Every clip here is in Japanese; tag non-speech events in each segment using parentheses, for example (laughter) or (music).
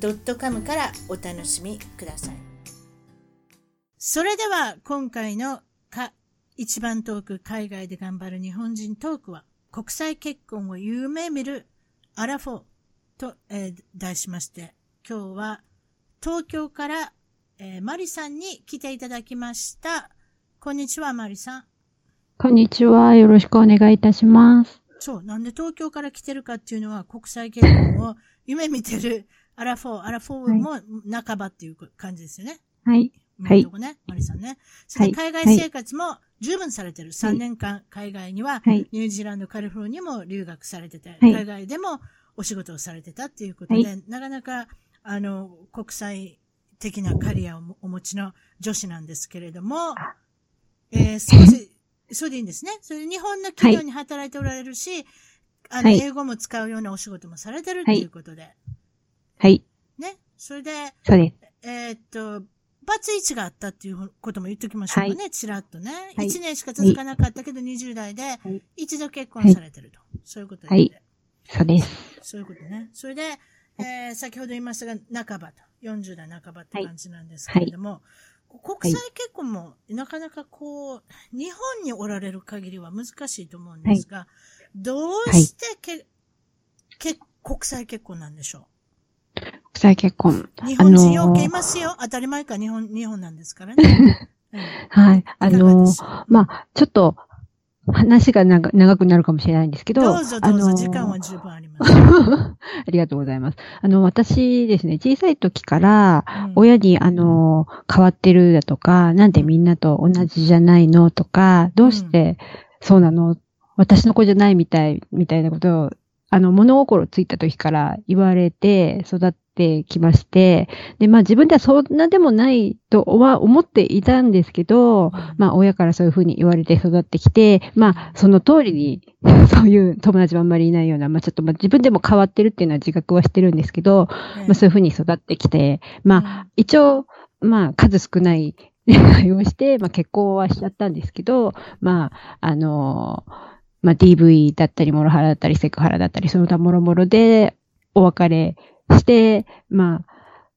.com からお楽しみください。それでは今回のか一番トーク海外で頑張る日本人トークは国際結婚を夢見るアラフォーと、えー、題しまして今日は東京から、えー、マリさんに来ていただきました。こんにちは、マリさん。こんにちは。よろしくお願いいたします。そう。なんで東京から来てるかっていうのは国際結婚を夢見てるアラフォー、アラフォーも半ばっていう感じですよね。はい。はい。とこね、マリさんね。そして海外生活も十分されてる。3年間海外には、ニュージーランド、カリフォルニアも留学されてて、海外でもお仕事をされてたっていうことで、なかなか、あの、国際的なキャリアをお持ちの女子なんですけれども、えー、少し、そうでいいんですね。それで日本の企業に働いておられるし、あの、英語も使うようなお仕事もされてるっていうことで。はい。ね。それで、そうです。えー、っと、バツイチがあったっていうことも言っときましょうかね、はい、ちらっとね。はい、1年しか続かなかったけど、20代で一度結婚されてると。はい、そういうことで、はい。そうです。そういうことね。それで、えー、先ほど言いましたが、半ばと。40代半ばって感じなんですけれども、国際結婚もなかなかこう、日本におられる限りは難しいと思うんですが、どうしてけ、け、国際結婚なんでしょう？国際結婚。日本人よけいますよ。当たり前か日本、日本なんですからね。(laughs) はい。あのー、まあ、ちょっと、話が長長くなるかもしれないんですけど。どうぞどうぞ、時間は十分あります。(laughs) ありがとうございます。あの、私ですね、小さい時から、親に、あの、変わってるだとか、なんでみんなと同じじゃないのとか、どうしてそうなの？私の子じゃないみたい、みたいなことを、あの、物心ついた時から言われて育ってきまして、で、まあ自分ではそんなでもないとは思っていたんですけど、まあ親からそういうふうに言われて育ってきて、まあその通りに、(laughs) そういう友達もあんまりいないような、まあちょっとまあ自分でも変わってるっていうのは自覚はしてるんですけど、まあそういうふうに育ってきて、まあ一応、まあ数少ない恋愛をして、まあ結婚はしちゃったんですけど、まあ、あのまあ、DV だったり、モロハラだったり、セクハラだったり、その他もろもろでお別れして、まあ、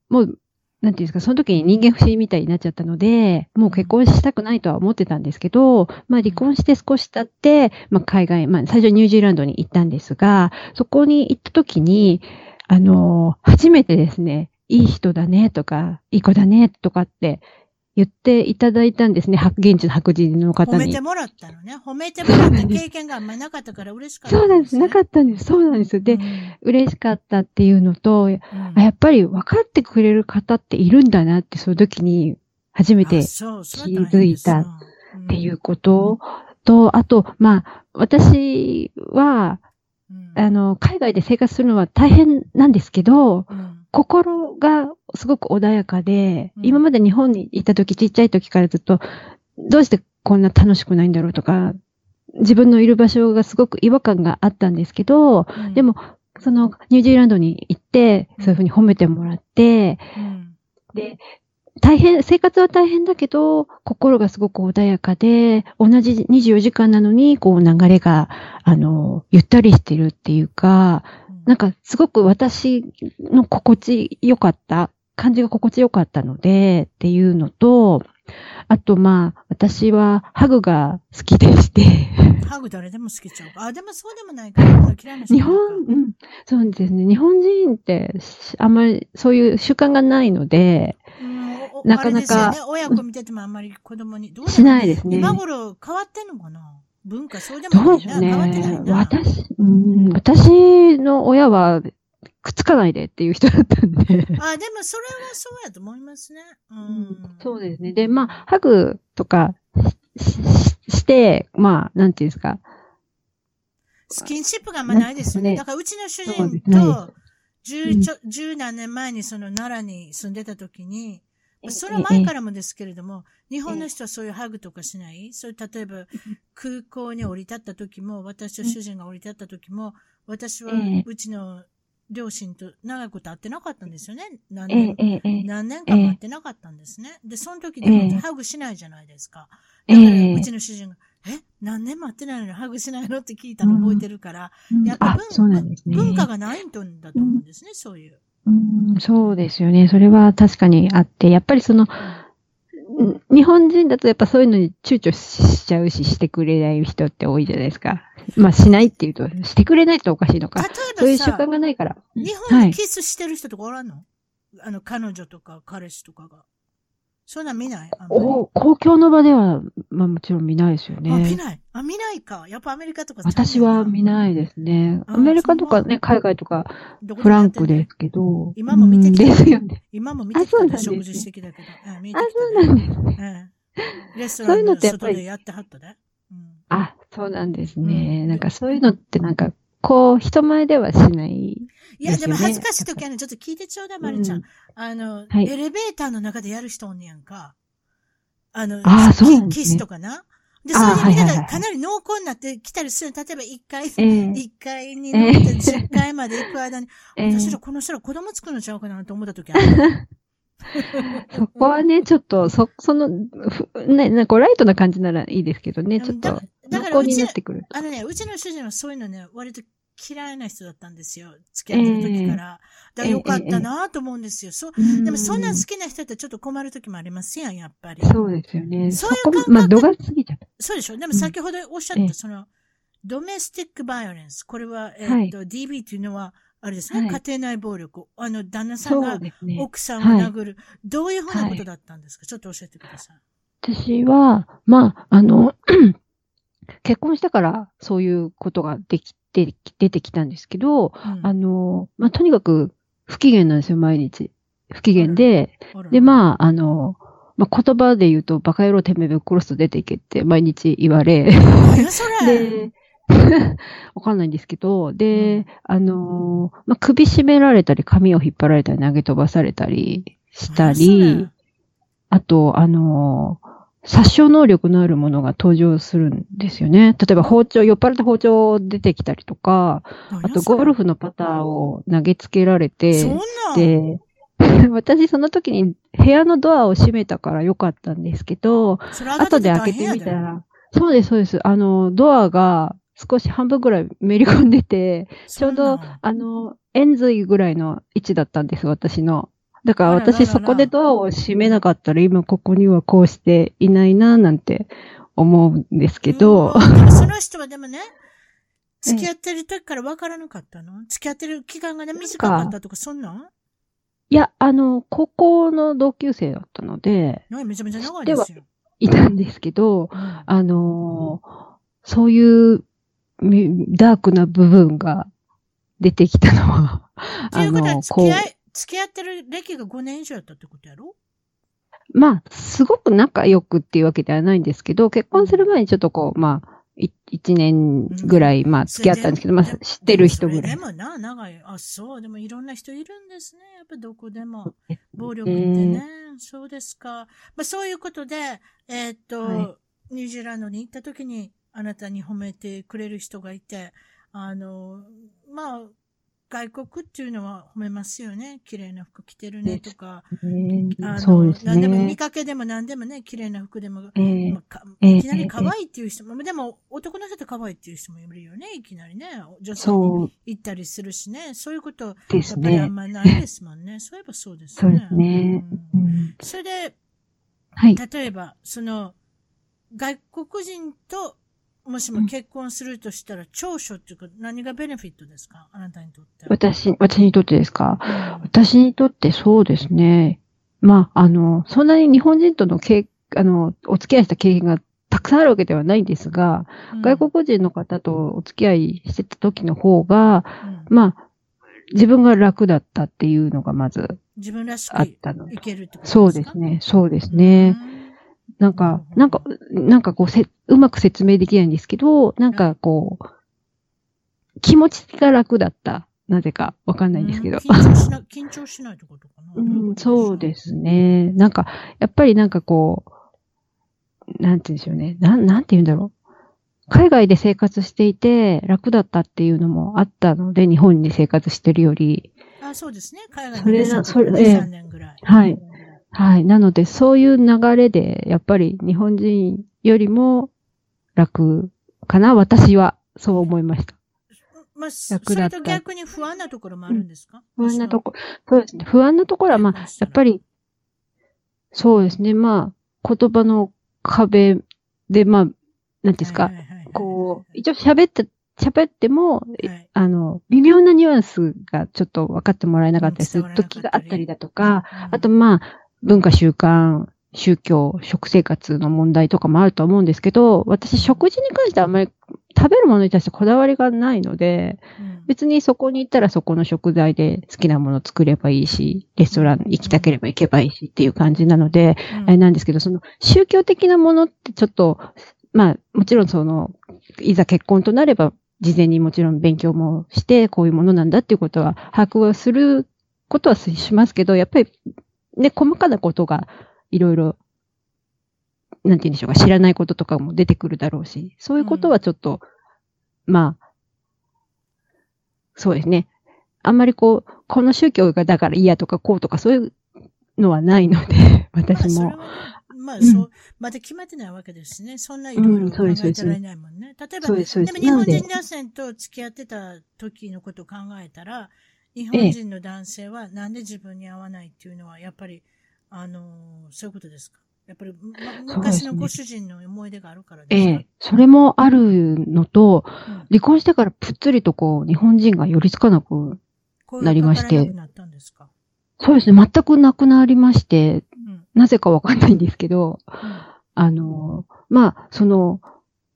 もう、なんていうんですか、その時に人間不信みたいになっちゃったので、もう結婚したくないとは思ってたんですけど、まあ離婚して少し経って、まあ海外、まあ最初ニュージーランドに行ったんですが、そこに行った時に、あの、初めてですね、いい人だねとか、いい子だねとかって言っていただいたんですね。現地の白人の方に。褒めてもらったのね。褒めてもらった経験があんまりなかったから嬉しかった、ね、そうなんです。なかったんです。そうなんです。で、うん、嬉しかったっていうのと、うん、やっぱり分かってくれる方っているんだなって、その時に初めて気づいたっていうことと、あと、まあ、私は、あの、海外で生活するのは大変なんですけど、心がすごく穏やかで、うん、今まで日本にいた時、ちっちゃい時からずっと、どうしてこんな楽しくないんだろうとか、自分のいる場所がすごく違和感があったんですけど、うん、でも、そのニュージーランドに行って、そういうふうに褒めてもらって、うん、で、大変、生活は大変だけど、心がすごく穏やかで、同じ24時間なのに、こう流れが、あの、ゆったりしてるっていうか、なんかすごく私の心地よかった、感じが心地よかったので、っていうのと、あとまあ、私はハグが好きでして。ハグ誰でも好きちゃうあ、でもそうでもないかな。嫌いな人日本、うん、そうですね。日本人ってあんまりそういう習慣がないので、なかなか、ね。親子見ててもあんまり子供に、どうしないですね。今頃変わってんのかな？文化そうでもないな。ね、変わってないな。私、うん、私の親は、くっつかないでっていう人だったんで。あ、でもそれはそうやと思いますね。うん。そうですね。で、まあ、ハグとかしして、まあ、なんていうんですか。スキンシップがあんまないですよね。だからうちの主人と、十ちょ、十何年前にその奈良に住んでた時に、それは前からもですけれども、日本の人はそういうハグとかしない？そういう、例えば、空港に降り立った時も、私と主人が降り立った時も、私はうちの両親と長く会ってなかったんですよね。何年、何年間会ってなかったんですね。で、その時でもハグしないじゃないですか。だから、うちの主人が、え？何年も会ってないのにハグしないの？って聞いたの覚えてるから、やっぱ文化がないんだと思うんですね、そういう。うん、そうですよね。それは確かにあって、やっぱりその、日本人だとやっぱそういうのに躊躇しちゃうし、してくれない人って多いじゃないですか。まあしないっていうと、してくれないとおかしいのか。例えばそういう習慣がないから。日本でキスしてる人とかおらんの、はい、あの、彼女とか彼氏とかが。そんな見ない？お公共の場では、まあもちろん見ないですよね。あ、見ない？あ、見ないか。やっぱアメリカとか私は見ないですね。アメリカとかね、海外とか、フランクですけど。今も見てきた。ですよね。今も見てきた？あ、食事してきたけど。あ、そうなんですね。レストランの外でやってはったで。あ、そうなんですね。なんかそういうのってなんか、こう、人前ではしない。いや、でも恥ずかしい時はね、ちょっと聞いてちょうだい、まるちゃん。あの、エレベーターの中でやる人おんねやんか。あの、あそう、ね、キスとかな。で、それでみんながかなり濃厚になってきたりする。例えば1階、1階に乗って10階まで行く間に、(laughs) 私らこの人ら子供作るのちゃうかなと思った時ある。(laughs) そこはね、ちょっと、そ、その、ね、なんかライトな感じならいいですけどね、ちょっと、濃厚になってくる。あのね、うちの主人はそういうのね、割と嫌いな人だったんですよ。付き合ってる時から。えー、だからよかったなと思うんですよ。そう、でもそんな好きな人ってちょっと困る時もありますやん、やっぱり。そうですよね。そういう感覚。まあ、度が過ぎちゃった。そうでしょ。でも先ほどおっしゃった、その、ドメスティックバイオレンス。これは、えっ、ー、と、はい、DB というのは、あれですね、はい、家庭内暴力。あの、旦那さんが奥さんを殴る。ねはい、どういうふうなことだったんですか、ちょっと教えてください。私は、まあ、あの、結婚してからそういうことができて、出てきたんですけど、うん、あの、まあ、とにかく不機嫌なんですよ、毎日。不機嫌で、で、まあ、あの、まあ、言葉で言うと、バカ野郎てめえぶっ殺すと出ていけって毎日言われ。(laughs) で、(laughs) わかんないんですけど、で、うん、あの、まあ、首絞められたり、髪を引っ張られたり、投げ飛ばされたりしたり、あと、あの、殺傷能力のあるものが登場するんですよね。例えば包丁、酔っ払った包丁出てきたりとか、あとゴルフのパターを投げつけられて、で、(laughs) 私その時に部屋のドアを閉めたからよかったんですけど、後で開けてみたら、そうです、そうです。あの、ドアが少し半分ぐらいめり込んでて、ちょうど、あの、円髄ぐらいの位置だったんです、私の。だから私そこでドアを閉めなかったら今ここにはこうしていないななんて思うんですけど。その人はでもね、付き合ってる時から分からなかったの？付き合ってる期間がね、短かったとか、そんなん？いや、あの、高校の同級生だったので、めちゃめちゃ長いですよ。いたんですけど、あのそういうダークな部分が出てきたのは、あの、こう。付き合ってる歴が5年以上やったってことやろ？まあ、すごく仲良くっていうわけではないんですけど、結婚する前にちょっとこう、まあ、一年ぐらい、まあ、付き合ったんですけど、まあ、知ってる人ぐらい。でもな、長い。あ、そう、でもいろんな人いるんですね。やっぱどこでも。暴力ってね。そうですか。まあ、そういうことで、えー、っと、はい、ニュージーランドに行った時に、あなたに褒めてくれる人がいて、あの、まあ、外国っていうのは褒めますよね。綺麗な服着てるねとか。あの、ね、何でも見かけでも何でもね、綺麗な服でも、えーまあ、いきなり可愛いっていう人も、えー、でも男の人って可愛いっていう人もいるよね。いきなりね。女性に行ったりするしね。そういうこと、やっぱりあんまりないですもんね。そういえばそうですね。そうね。うん、それで、はい、例えば、その、外国人ともしも結婚するとしたら、長所っていうか、何がベネフィットですか？あなたにとって。私、私にとってですか、うん、私にとってそうですね。まあ、あの、そんなに日本人とのけあの、お付き合いした経験がたくさんあるわけではないんですが、うん、外国人の方とお付き合いしてた時の方が、うん、まあ、自分が楽だったっていうのがまず自分らしくあったの。いけるってことですか？そうですね。そうですね。なんか、なんか、なんかこうせ、うまく説明できないんですけど、なんかこう、気持ちが楽だったなぜかわかんないんですけど。緊張しない、(laughs) 緊張しないってことかな。うん、そうですね。なんか、やっぱりなんかこう、なんて言うんでしょうね。なん、なんて言うんだろう。海外で生活していて楽だったっていうのもあったので、日本に生活してるより。あ、そうですね。海外にそれ、3年ぐらい。はい。はい。なので、そういう流れで、やっぱり日本人よりも楽かな、私は。そう思いました。まあ、それと逆に不安なところもあるんですか、うん、不安なところ、そうですね。不安なところは、まあ、やっぱり、そうですね。まあ、言葉の壁で、まあ、なんですか、こう、一応喋って、喋っても、はい、あの、微妙なニュアンスがちょっと分かってもらえなかったりする時があったりだとか、うん、あとまあ、文化習慣、宗教、食生活の問題とかもあると思うんですけど、私食事に関してはあんまり食べるものに対してこだわりがないので、うん、別にそこに行ったらそこの食材で好きなものを作ればいいし、レストラン行きたければ行けばいいしっていう感じなので、うん、あれなんですけど、その宗教的なものってちょっとまあ、もちろんその、いざ結婚となれば、事前にもちろん勉強もして、こういうものなんだっていうことは、把握をすることはしますけど、やっぱり、ね、細かなことが、いろいろ、なんて言うんでしょうか、知らないこととかも出てくるだろうし、そういうことはちょっと、うん、まあ、そうですね。あんまりこう、この宗教がだから嫌とかこうとかそういうのはないので、私も。まあ、そう、まだ決まってないわけですね。そんないろいろ考えてられないもんね。例えば、でも日本人男性と付き合ってた時のことを考えたら、日本人の男性はなんで自分に合わないっていうのは、やっぱり、あの、そういうことですか？やっぱり、ま、昔のご主人の思い出があるからですか、ええ、それもあるのと、うん、離婚してからぷっつりとこう、日本人が寄りつかなくなりまして。そうですね、全くなくなりまして、なぜかわかんないんですけど、あの、まあ、その、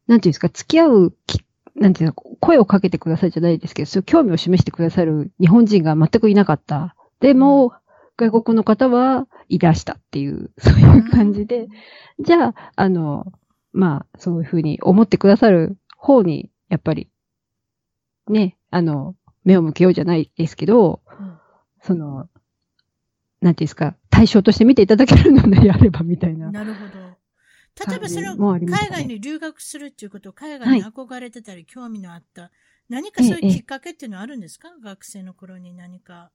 なんていうんですか、付き合うき、なんていうの、声をかけてくださいじゃないですけど、そういう興味を示してくださる日本人が全くいなかった。でも、外国の方はいらしたっていう、(laughs) そういう感じで、じゃあ、あの、まあ、そういうふうに思ってくださる方に、やっぱり、ね、あの、目を向けようじゃないですけど、その、なんていうんですか、対象として見ていただけるのであればみたいな。なるほど。例えばそれを海外に留学するっていうことを海外に憧れてたり興味のあった、何かそういうきっかけっていうのはあるんですか、学生の頃に何か。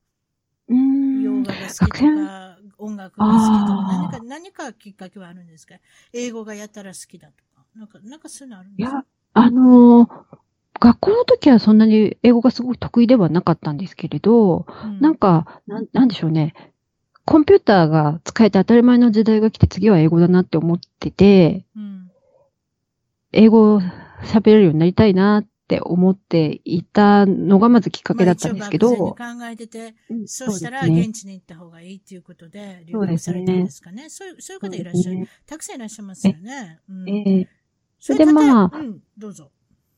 洋画が好きとか、音楽が好きとか、何か、何かきっかけはあるんですか？英語がやったら好きだとか。なんか、なんかそういうのあるんですか？いや、あのー、学校の時はそんなに英語がすごく得意ではなかったんですけれど、うん、なんか、ななんでしょうね。コンピューターが使えて当たり前の時代が来て次は英語だなって思ってて、うん、英語喋れるようになりたいなって思っていたのがまずきっかけだったんですけど。まあ、考えてて、そうしたら現地に行った方がいいっていうことで留学されたんですかね。そういう、そういう方いらっしゃる、ね。たくさんいらっしゃいますよね。うん、えー、それでまあ、うん、どうぞ。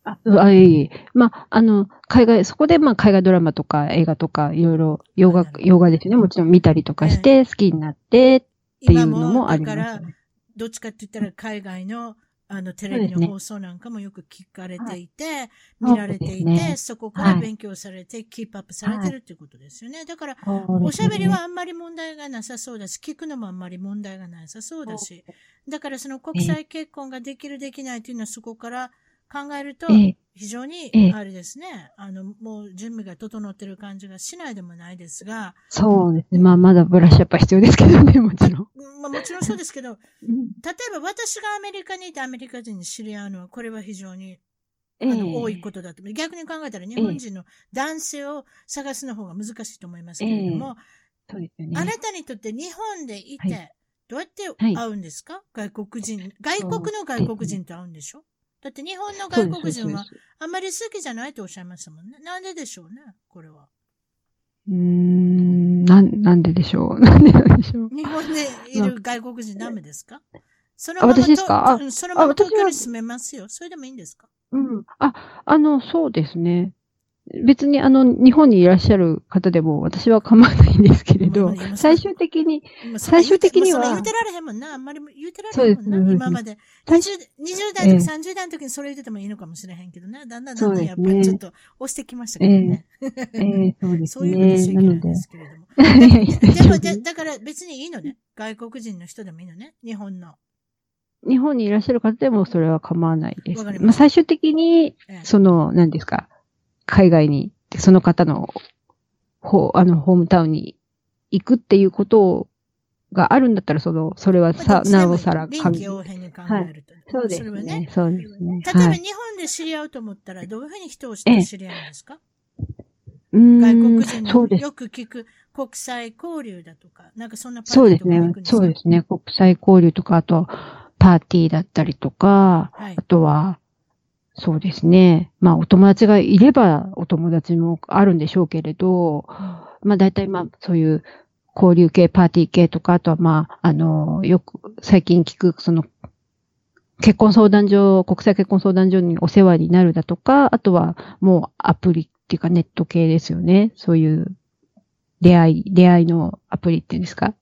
あ、あい。い。まあ、あの、海外、そこでまあ海外ドラマとか映画とかいろいろ洋画、洋画ですよね。もちろん見たりとかして好きになってっていうのもあります、ね、だから、どっちかって言ったら海外のあの、テレビの放送なんかもよく聞かれていて、ね見られていて、ね、そこから勉強されて、はい、キープアップされてるっていうことですよね。だから、おしゃべりはあんまり問題がなさそうだし、聞くのもあんまり問題がなさそうだし、だからその国際結婚ができるできないというのはそこから考えると、非常に、あれですね、あの、もう準備が整ってる感じがしないでもないですが。そうですね。まあ、まだブラッシュアップは必要ですけどね、もちろん。まあ、もちろんそうですけど、(laughs) 例えば私がアメリカにいてアメリカ人に知り合うのは、これは非常に、あの、多いことだと。逆に考えたら日本人の男性を探すの方が難しいと思いますけれども、そうですね、あなたにとって日本でいて、どうやって会うんですか、外国人、外国の外国人と会うんでしょ？だって日本の外国人はあんまり好きじゃないとおっしゃいましたもんね。なんででしょうね、これは。うーん、なん、なんででしょう？(laughs) なんでなんでしょう？日本でいる外国人ダメですか？そのまま私ですか？あそのまま東京に住めますよ。それでもいいんですか？うん。あ、あの、そうですね。別にあの、日本にいらっしゃる方でも私は構わないんですけれど、最終的に、最終的には。言うてられへんもんな。あんまり言うてられへんもんな。今まで。20, 20代とか30代の時にそれ言っててもいいのかもしれへんけどね。だんだんだんだんやっぱりちょっと押してきましたけどね。ええ (laughs) そうですね。そういうふうにしちゃいけないんですけれども。(laughs) でもで、(laughs) だから別にいいのね。外国人の人でもいいのね。日本の。日本にいらっしゃる方でもそれは構わないです。まあ、最終的に、その、何ですか、海外に、その方の、ほあの、ホームタウンに行くっていうことがあるんだったら、その、それはさ、なおさら臨機応変に考えると。はい、そうですね。そうですね。例えば日本で知り合うと思ったら、どういうふうに人をして知り合うんですか？外国人のよく聞く国際交流だとか、なんかそんなパーティーとかそうですね。そうですね。国際交流とか、あと、パーティーだったりとか、はい、あとは、そうですね。まあ、お友達がいれば、お友達もあるんでしょうけれど、うん、まあ、大体まあ、そういう交流系、パーティー系とか、あとはまあ、あの、よく最近聞く、その、結婚相談所、国際結婚相談所にお世話になるだとか、あとはもうアプリっていうかネット系ですよね。そういう出会い、出会いのアプリっていうんですか？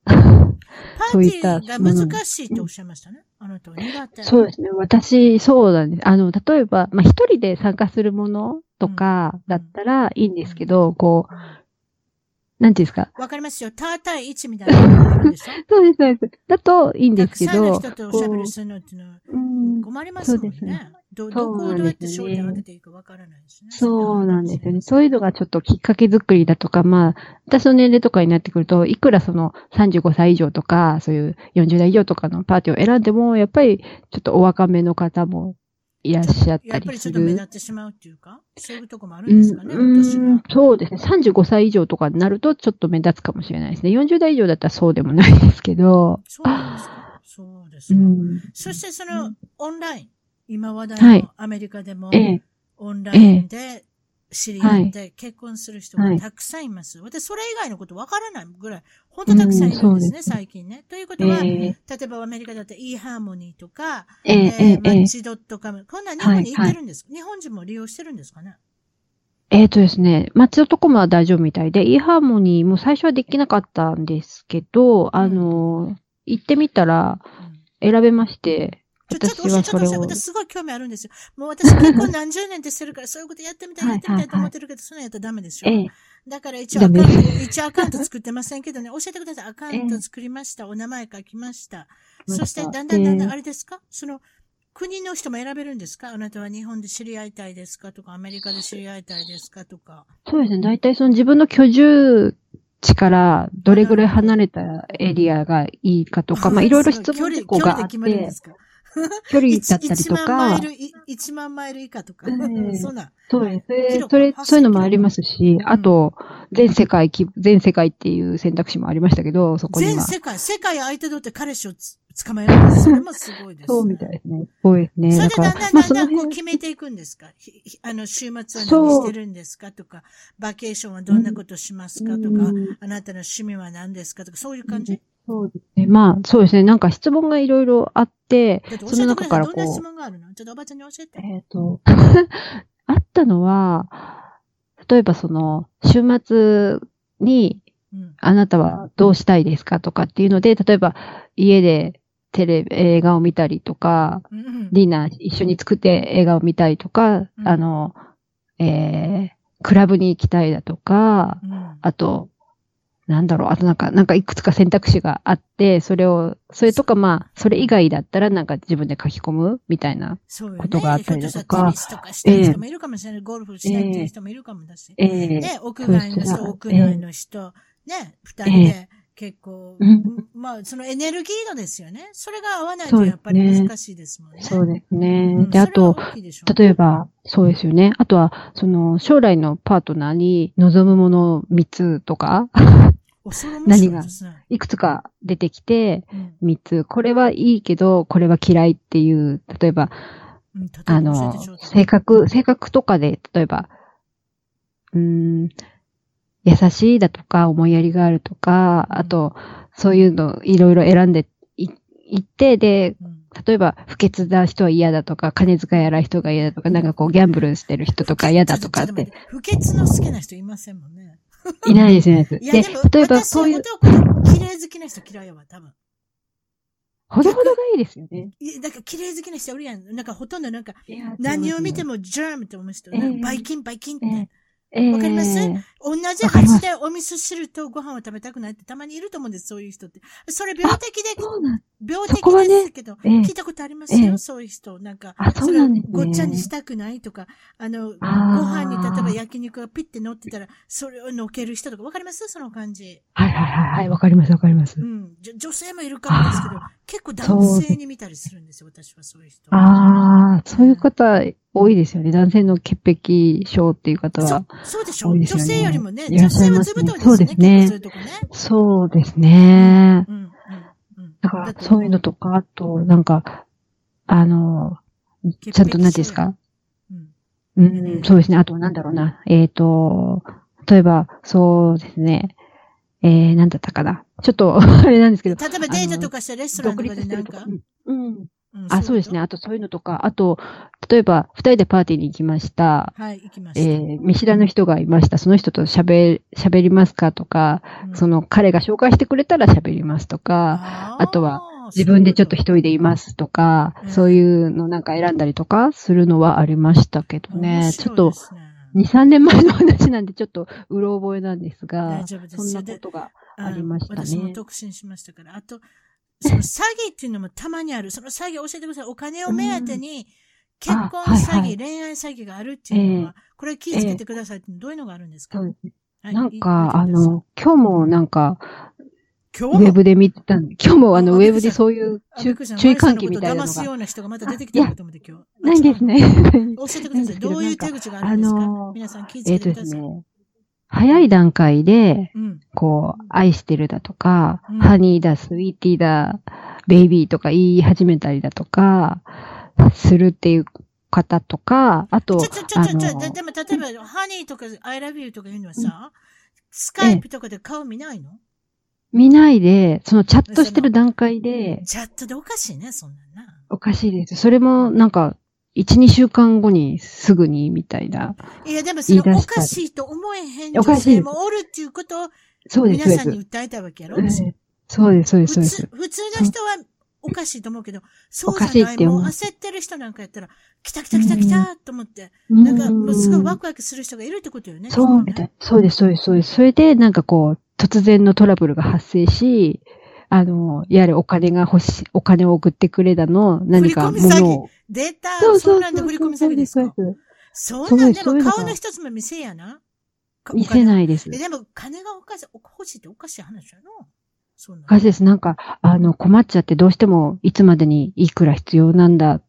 そういったが難しいっておっしゃいましたね。あなたは苦手。そうですね。私、そうなんです。あの、例えば、まあ、一人で参加するものとかだったらいいんですけど、うん、こう、なんていうんですか？わかりますよ。ター対1みたいな (laughs) そうです、そうです。だといいんですけど。たくさんの人とおしゃべりするのっていうのは困りますもんね。そうですね。ど、どこをどうやって焦点を当てていいかわからないしね。そうなんですよね。そういうのがちょっときっかけ作りだとか、まあ、私の年齢とかになってくると、いくらその35歳以上とか、そういう40代以上とかのパーティーを選んでも、やっぱりちょっとお若めの方もいらっしゃったりする。やっぱりちょっと目立ってしまうっていうか、そういうとこもあるんですかね、うん、そうですね。35歳以上とかになるとちょっと目立つかもしれないですね。40代以上だったらそうでもないですけど。そうですか。そうですか。うん、そしてその、オンライン。今話題のアメリカでも、オンラインで知り合って結婚する人がたくさんいます。はい、私、それ以外のことわからない。ぐらい、本当たくさんいるんですね、うん、最近ね。ということは、えー、例えばアメリカだって e ハーモニーとか、えー、えー、マッチドットカム、こんな日本に行ってるんです。か、はいはい、日本人も利用してるんですかね？えっ、ー、とですね、マッチドットコムは大丈夫みたいで、e ハーモニーも最初はできなかったんですけど、あの、行ってみたら選べまして、ちょ、ちょっと教え、ちょっと教え、私すごい興味あるんですよ。もう私結構何十年ってしてるから、そういうことやってみたい、やってみたいと思ってるけど、そんなやったらダメでしょ。ええ、だから一応アカウント、一応アカウント作ってませんけどね、教えてください。アカウント作りました。お名前書きました。そして、だんだんだんだん、あれですか？その、国の人も選べるんですか？あなたは日本で知り合いたいですかとか、アメリカで知り合いたいですかとか。そうですね。大体その自分の居住地からどれぐらい離れたエリアがいいかとか、まあいろいろ質問項があって。距離 (laughs) だったりとか。1万マイル、1万マイル以下とか。そんな。そうです。それ、そういうのもありますし、あと、全世界、全世界っていう選択肢もありましたけど、そこには。全世界、世界相手取って彼氏を捕まえるんです。それもすごいです、そうみたいですね。そうですね。それでだんだんだんだんこう決めていくんですか？あの、週末は何してるんですかとか、バケーションはどんなことしますかとか、あなたの趣味は何ですかとか、そういう感じ？そうですね。まあ、そうですね。なんか質問がいろいろあって、その中からこう。どんな質問があるの？ちょっとおばちゃんに教えて。えっ、ー、と、(laughs) あったのは、例えばその、週末に、あなたはどうしたいですかとかっていうので、例えば家でテレビ、映画を見たりとか、うん、ディナー一緒に作って映画を見たりとか、うん、あの、えー、クラブに行きたいだとか、うん、あと、なんだろう、あとなんか、なんかいくつか選択肢があって、それを、それとかまあ、それ以外だったらなんか自分で書き込むみたいなことがあったりだとか。そうよね。とかしたい人もいるかもしれない。えー、ゴルフしたいっていう人もいるかもだし。えー、ね、屋外の人、屋内の人、ね、二人で結構、えー、まあ、そのエネルギーのですよね。それが合わないとやっぱり難しいですもんね。そうですね。で、あと、例えば、そうですよね。あとは、その、将来のパートナーに望むもの3つとか、何が、いくつか出てきて、三つ、これはいいけど、これは嫌いっていう、例えば、あの、性格、性格とかで、例えば、うん、優しいだとか、思いやりがあるとか、あと、そういうのいろいろ選んでいって、で、例えば、不潔な人は嫌だとか、金遣い荒い人が嫌だとか、なんかこう、ギャンブルしてる人とか嫌だとかって。不潔の好きな人いませんもんね。いないですね。で、例えばそういう。綺麗好きな人嫌いやわ、多分。ほどほどがいいですよね。いや、だから綺麗好きな人おるやん。なんかほとんどなんか、何を見てもジャームって思う人、えー、バイキン、バイキンって。えーわかります、えー、同じ鉢でお味噌汁とご飯を食べたくないってたまにいると思うんです、そういう人って。それ病的で、病的ですけど、ねえー、聞いたことありますよ、えー、そういう人。なんか、それをごっちゃにしたくないとか、あの、ご飯に例えば焼肉がピッて乗ってたら、それを乗ける人とか、わかります？その感じ。はいはいはいはい、わかりますわかります。うん。女性もいるかもですけど、結構男性に見たりするんですよ、私はそういう人。ああ、そういう方、多いですよね。男性の潔癖症っていう方は、そ。そうでしょ、ね、女性よりもね、女性はずぶといですね。そうですね。そういうとこね。そうですね。うん。だから、そういうのとか、あと、なんか、あの、ちゃんと何ですか？うん、そうですね。あと、なんだろうな。えっ、ー、と、例えば、そうですね。えー、なんだったかな。ちょっと、(laughs) あれなんですけど。例えばデートとかしてレストランとかでなんか。うん。あ、そうですね。あとそういうのとか、あと、例えば、二人でパーティーに行きました。はい、行きました。えー、見知らぬ人がいました。その人と喋、喋りますかとか、うん、その彼が紹介してくれたら喋りますとか、あとは、自分でちょっと一人でいますとか、そういうのなんか選んだりとかするのはありましたけどね。ねちょっと、2、3年前の話なんでちょっとうろ覚えなんですが、大丈夫ですそんなことがありましたね。私も特進しましたから。あと、その詐欺っていうのもたまにある。その詐欺教えてください。お金を目当てに、結婚詐欺、恋愛詐欺があるっていうのは、これ気をつけてくださいってどういうのがあるんですか、なんか、あの、今日もなんか、今日？ウェブで見てた今日もあの、ウェブでそういう注意喚起みたいなのが。騙すような人がまた出てきたと思って今日。ないですね。教えてください。(laughs) どういう手口があるんですか？皆さん気をつけてください。えっ、とですね。早い段階で、こう、愛してるだとか、ハニーだ、スイーティーだ、ベイビーとか言い始めたりだとか、するっていう方とか、あと、ちょ、ちょ、ちょ、ちょ、でも例えば、ハニーとか、I love you とか言うのはさ、スカイプとかで顔見ないの？見ないで、そのチャットしてる段階で。チャットでおかしいね、そんなんな。おかしいです。それも、なんか、1、2週間後にすぐに、みたいな。いや、でもそれおかしいと思えへん女性もおるっていうことを、そうです。皆さんに訴えたわけやろ、そうです、そうです、そうです。普通の人はおかしいと思うけど、そうじゃない、もう焦ってる人なんかやったら、来た来た来た来たと思って、なんかもうすごいワクワクする人がいるってことよね。そう、ね、そうです、そうです、そうです。それで、なんかこう、突然のトラブルが発生し、あの、やれお金が欲しい、お金を送ってくれだの、何か物を。出たそうそうなんで振り込み詐欺ですか？そうなんでも顔の一つも見せやな。見せないです。でも金がおかしい、欲しいっておかしい話やな。おかしいです。なんか、あの、困っちゃってどうしてもいつまでにいくら必要なんだ。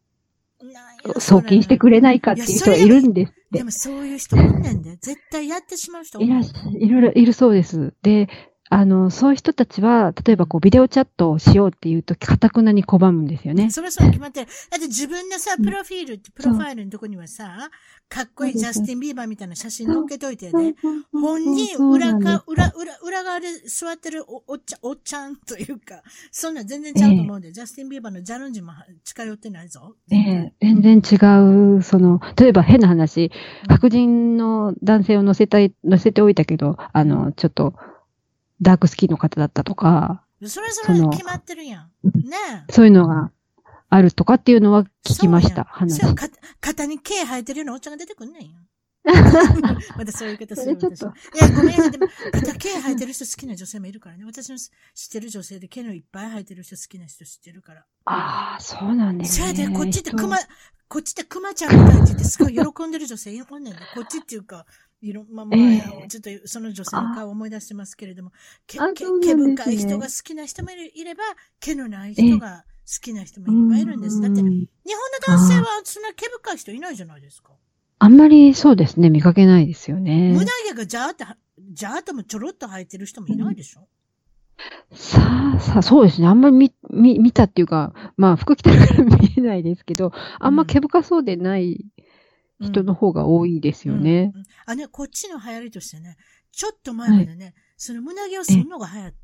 送金してくれないかっていう人がいるんですでもそういう人いんねんで。絶対やってしまう人いらいろいろいるそうです。で、あの、そういう人たちは、例えばこう、ビデオチャットをしようっていうとき、かたくなに拒むんですよね。それそう決まってる。だって自分のさ、プロフィール、プロファイルのとこにはさ、かっこいいジャスティン・ビーバーみたいな写真載っけといてね、本人、裏か、裏、裏、裏側で座ってるおおっちゃん、おっちゃんというか、そんな全然ちゃうと思うんで、えー、ジャスティン・ビーバーのジャルンジも近寄ってないぞ。ええー、全然違う、その、例えば変な話、白人の男性を乗せたい、乗せておいたけど、あの、ちょっと、ダークスキーの方だったとか。それぞれ決まってるやん。ねそういうのがあるとかっていうのは聞きました。話。そう肩に毛生えてるようなおっちゃんが出てくんねんよ。(laughs) またそういう方するんですいや、ごめん。でも、肩毛生えてる人好きな女性もいるからね。私の知ってる女性で毛のいっぱい生えてる人好きな人知ってるから。ああ、そうなんですね。それで、こっちって熊、こっちって熊ちゃんみたいって言ってすごい喜んでる女性いるんねんこっちっていうか、いろ、まあ、まあ、えー、ちょっとその女性の顔を思い出してますけれども、毛、毛、毛深い人が好きな人もいれば、毛のない人が好きな人もいっぱいいるんです。だって、日本の男性はそんな毛深い人いないじゃないですか。あんまりそうですね、見かけないですよね。胸毛がジャーって、ジャーともちょろっと生えてる人もいないでしょ、うん、さあ、さあ、そうですね。あんまり見、見、見たっていうか、まあ、服着てるから (laughs) 見えないですけど、あんま毛深そうでない、うん人の方が多いですよね。うんうん、あ、ね、こっちの流行りとしてね、ちょっと前までね、はい、その胸毛をするのが流行った。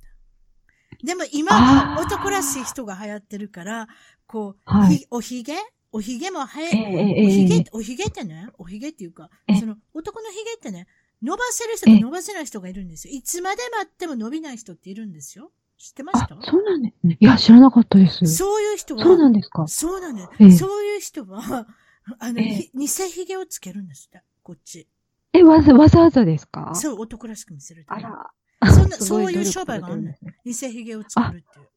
でも今は男らしい人が流行ってるから、こう、はいひおひげ？おひげもはや、えおひげええ、おひげってね、おひげっていうかえ、その男のひげってね、伸ばせる人と伸ばせない人がいるんですよ。いつまで待っても伸びない人っているんですよ。知ってましあた、そうなんですね。いや、知らなかったです。そういう人は、そうなんですか。そうなんです。ええそういう人は、あの、偽ひげをつけるんですって、こっち。え、わざ、わざわざですか？そう、男らしく見せるたあ。ら。そんな (laughs) そういう商売があるんだよされてるんですね偽ひげをつけるっていう。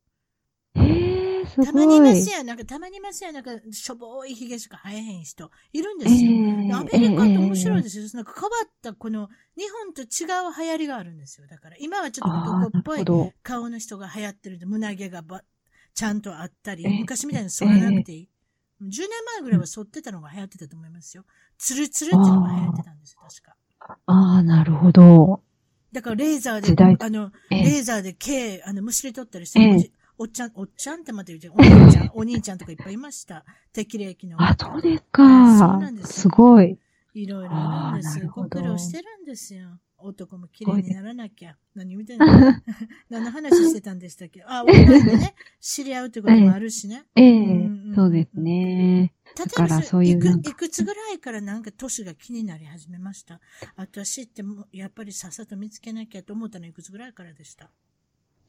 へえ、すごい。たまにいますやん。なんかたまにいますやん。なんかしょぼいひげしか生えへん人いるんですよ。ええアメリカって面白いええですよ。なんか変わったこの日本と違う流行りがあるんですよ。だから今はちょっと男っぽい。顔の人が流行ってるんで、胸毛がばちゃんとあったりえ、え昔みたいに剃らなくていい。10年前ぐらいは剃ってたのが流行ってたと思いますよ。ツルツルっていうのが流行ってたんですよ、確か。ああ、なるほど。だからレーザーで、あの、ええレーザーで毛、あの、むしり取ったりして、ええおっちゃん、おっちゃんってまた言うじゃん。お兄ちゃん、お兄ちゃんとかいっぱいいました。適齢期の。あ、そうですそうかなん。ですよすごい。いろいろあるんですよ。ご苦労してるんですよ。男も綺麗にならなきゃ。何みたいな。(laughs) 何の話してたんでしたっけ？あ、オンラインでね、(laughs) 知り合うってこともあるしね。ええうんうんそうですね。例えばそういういくいくつぐらいからなんか年が気になり始めました？私ってもうやっぱりさっさと見つけなきゃと思ったのはいくつぐらいからでした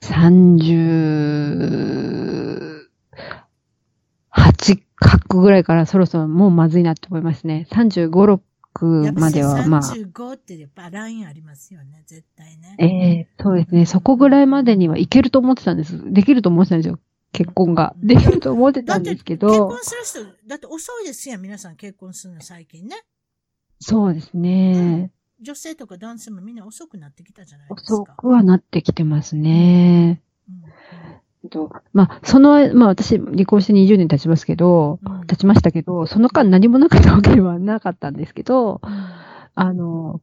？38角ぐらいからそろそろもうまずいなって思いますね。35、6まではまあ。35ってやっぱラインありますよね、絶対ね。ええそうですね。そこぐらいまでにはいけると思ってたんです。できると思ってたんですよ。結婚が。できると思ってたんですけ結ど婚。する人、だって遅いですやん、皆さん結婚するの最近ね。そうですね。女性とか男性もみんな遅くなってきたじゃないですか。遅くはなってきてますね。うんとまあ、その、まあ私、離婚して20年経ちますけど、うんうん経ちましたけど、その間何もなかったわけではなかったんですけど、うんあの、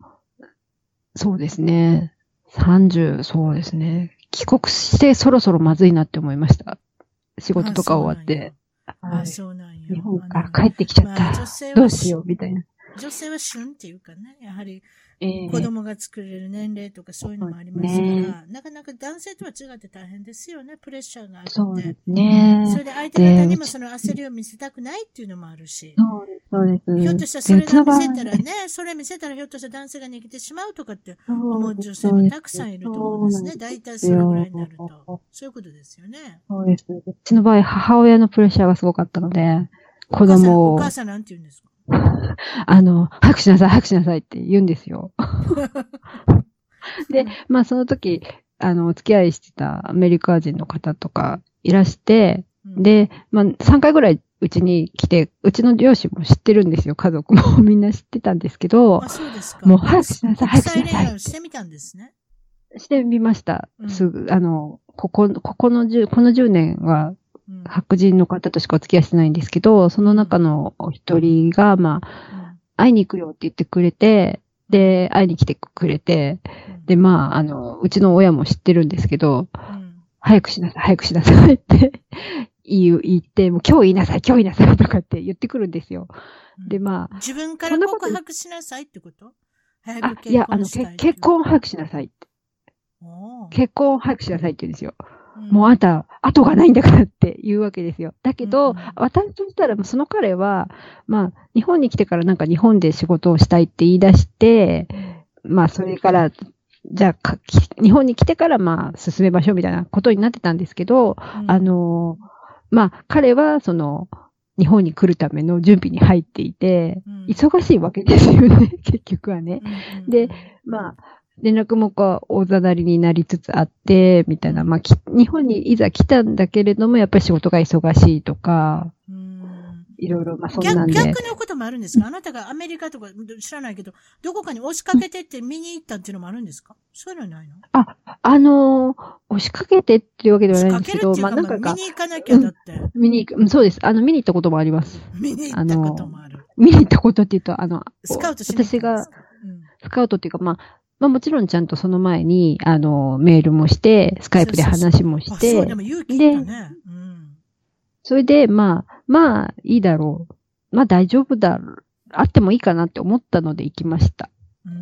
そうですね。30、そうですね。帰国してそろそろまずいなって思いました。仕事とか終わって。あ、はいそうなんや。日本から帰ってきちゃっまあた。女性はどうしよう、みたいな。女性は旬っていうかね、やはりええ子供が作れる年齢とかそういうのもありますから、そうですねなかなか男性とは違って大変ですよね、プレッシャーがあって。そうですね。それで相手方にもその焦りを見せたくないっていうのもあるし。そうです、そうです。ひょっとしたらそれが見せたらね、それ見せたらひょっとしたら男性が逃げてしまうとかって思う女性もたくさんいると思うんですね。大体それぐらいになると。そういうことですよね。そうです。うちの場合、母親のプレッシャーがすごかったので、子供おを、母さんなんて言うんですか？(laughs) あの、早くしなさい、早くしなさいって言うんですよ。(laughs) で、まあその時、あの、お付き合いしてたアメリカ人の方とかいらして、うん、で、まあ3回ぐらいうちに来て、うちの両親も知ってるんですよ、家族も (laughs) みんな知ってたんですけどう。もう早くしなさい早くしなさいしてみたんですね。してみましたう。んすぐ、あの、ここ、ここの10、この10年はうん白人の方としかお付き合いしてないんですけど、その中のお一人が、まあ、会いに行くよって言ってくれて、で、会いに来てくれて、うん。で、まあ、あの、うちの親も知ってるんですけど、うん。早くしなさい、早くしなさいって (laughs) 言う言って、もう今日言いなさい、今日言いなさい (laughs) とかって言ってくるんですよ。うん。で、まあ、自分から告白しなさいってこと？早あく、いや、あの、結婚を早くしなさいって。結婚を早くしなさいって言うんですよ。うん。もうあんた、後がないんだからって言うわけですよ。だけど、うんうん。私としたら、その彼は、まあ、日本に来てからなんか日本で仕事をしたいって言い出して、まあ、それから、じゃあ日本に来てから、まあ、進めましょうみたいなことになってたんですけど、うん。あの、まあ、彼は、その、日本に来るための準備に入っていて、うん。忙しいわけですよね、結局はね。でまあ、連絡もこう、大ざなりになりつつあって、みたいな、まあ、き日本にいざ来たんだけれども、やっぱり仕事が忙しいとか、うんいろいろ、まあ、そんなん逆で。逆のこともあるんですか？あなたがアメリカとか知らないけど、どこかに押しかけてって見に行ったっていうのもあるんですか？そういうのはないの？あのー押しかけてっていうわけではないんですけど、まあ、なんか見、に行かなきゃだって。見に行く、うんそうです。あの、見に行ったこともあります。見に行ったこともある。見に行ったことって言うと、あの、スカウトし私がスカウトっていうか、まあ、まあもちろんちゃんとその前に、あの、メールもして、スカイプで話もしあそう、でて、も勇気いったね。うん。それで、まあ、まあ、いいだろう。まあ大丈夫だ。あってもいいかなって思ったので行きました。